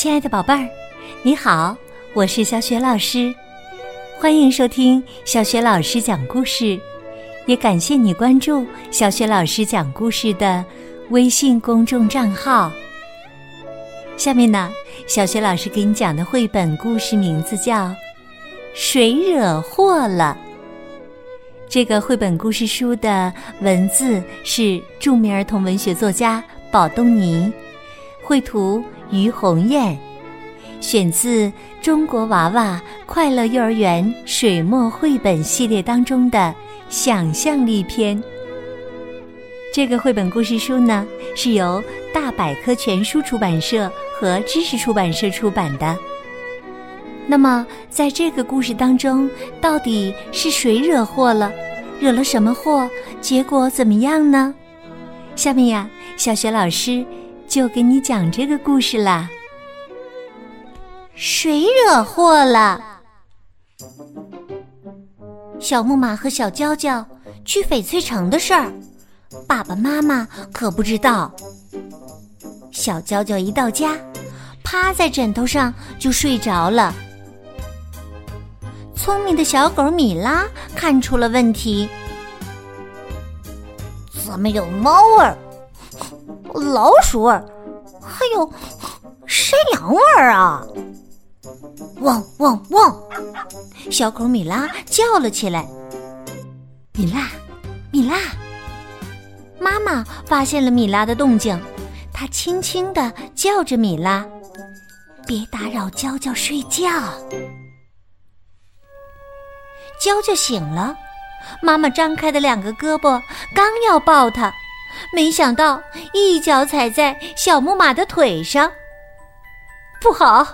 亲爱的宝贝儿，你好，我是小雪老师，欢迎收听小雪老师讲故事，也感谢你关注小雪老师讲故事的微信公众账号。下面呢，小雪老师给你讲的绘本故事名字叫《谁惹祸了》。这个绘本故事书的文字是著名儿童文学作家宝东尼，绘图。于红艳，选自《中国娃娃快乐幼儿园水墨绘本系列》当中的想象力篇。这个绘本故事书呢，是由大百科全书出版社和知识出版社出版的。那么，在这个故事当中，到底是谁惹祸了？惹了什么祸？结果怎么样呢？下面呀，小学老师。就给你讲这个故事啦。谁惹祸了？小木马和小娇娇去翡翠城的事儿，爸爸妈妈可不知道。小娇娇一到家，趴在枕头上就睡着了。聪明的小狗米拉看出了问题，怎么有猫味儿？老鼠味儿，还有山羊味儿啊！汪汪汪！小狗米拉叫了起来。米拉，米拉！妈妈发现了米拉的动静，她轻轻的叫着米拉：“别打扰娇娇睡觉。”娇娇醒了，妈妈张开的两个胳膊刚要抱她。没想到一脚踩在小木马的腿上，不好！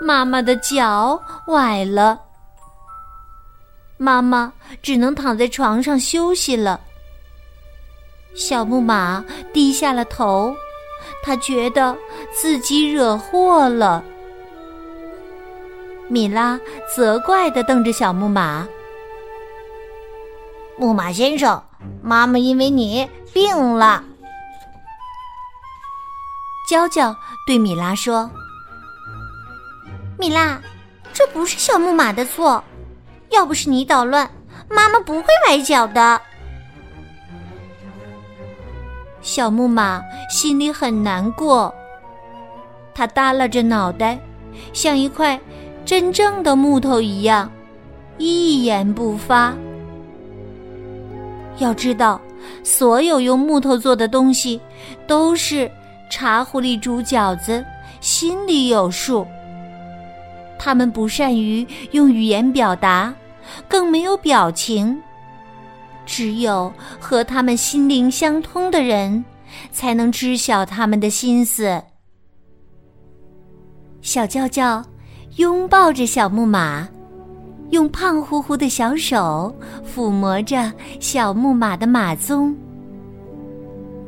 妈妈的脚崴了，妈妈只能躺在床上休息了。小木马低下了头，他觉得自己惹祸了。米拉责怪的瞪着小木马：“木马先生。”妈妈因为你病了，娇娇对米拉说：“米拉，这不是小木马的错，要不是你捣乱，妈妈不会崴脚的。”小木马心里很难过，他耷拉着脑袋，像一块真正的木头一样，一言不发。要知道，所有用木头做的东西都是茶壶里煮饺子，心里有数。他们不善于用语言表达，更没有表情。只有和他们心灵相通的人，才能知晓他们的心思。小娇娇拥抱着小木马。用胖乎乎的小手抚摸着小木马的马鬃，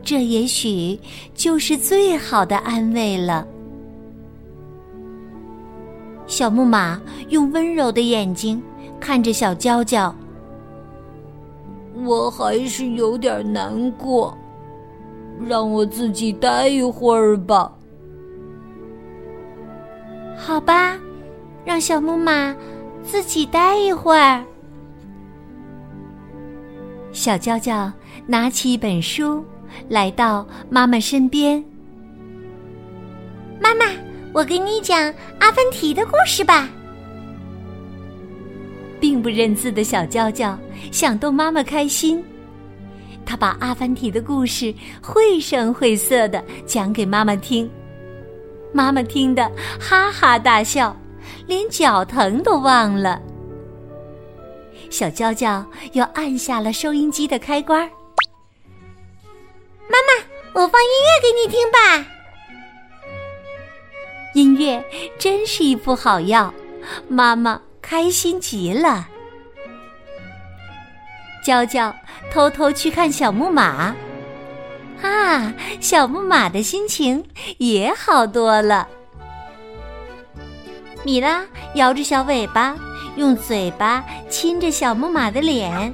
这也许就是最好的安慰了。小木马用温柔的眼睛看着小娇娇，我还是有点难过，让我自己待一会儿吧。好吧，让小木马。自己待一会儿。小娇娇拿起一本书，来到妈妈身边。妈妈，我给你讲阿凡提的故事吧。并不认字的小娇娇想逗妈妈开心，她把阿凡提的故事绘声绘色的讲给妈妈听。妈妈听得哈哈大笑。连脚疼都忘了，小娇娇又按下了收音机的开关。妈妈，我放音乐给你听吧。音乐真是一副好药，妈妈开心极了。娇娇偷偷去看小木马，啊，小木马的心情也好多了。米拉摇着小尾巴，用嘴巴亲着小木马的脸。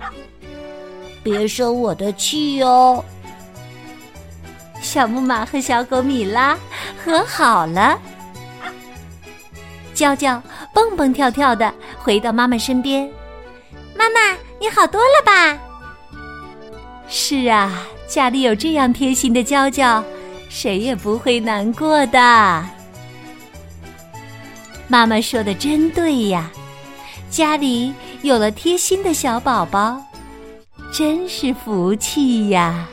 别生我的气哟！小木马和小狗米拉和好了。娇娇蹦蹦跳跳的回到妈妈身边，妈妈，你好多了吧？是啊，家里有这样贴心的娇娇，谁也不会难过的。妈妈说的真对呀，家里有了贴心的小宝宝，真是福气呀。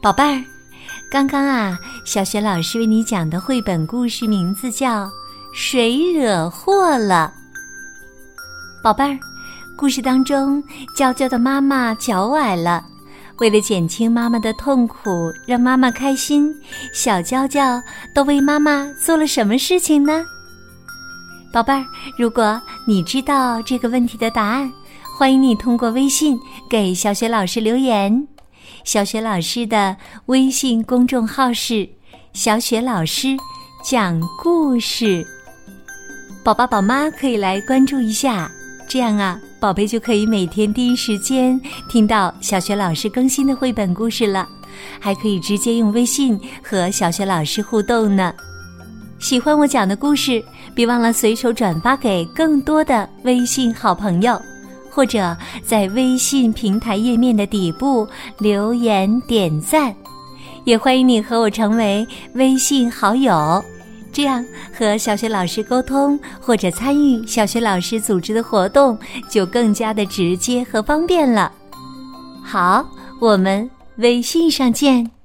宝贝儿，刚刚啊，小雪老师为你讲的绘本故事名字叫《谁惹祸了》。宝贝儿，故事当中，娇娇的妈妈脚崴了，为了减轻妈妈的痛苦，让妈妈开心，小娇娇都为妈妈做了什么事情呢？宝贝儿，如果你知道这个问题的答案，欢迎你通过微信给小雪老师留言。小雪老师的微信公众号是“小雪老师讲故事”，宝宝宝妈可以来关注一下，这样啊，宝贝就可以每天第一时间听到小雪老师更新的绘本故事了，还可以直接用微信和小雪老师互动呢。喜欢我讲的故事，别忘了随手转发给更多的微信好朋友。或者在微信平台页面的底部留言点赞，也欢迎你和我成为微信好友，这样和小学老师沟通或者参与小学老师组织的活动就更加的直接和方便了。好，我们微信上见。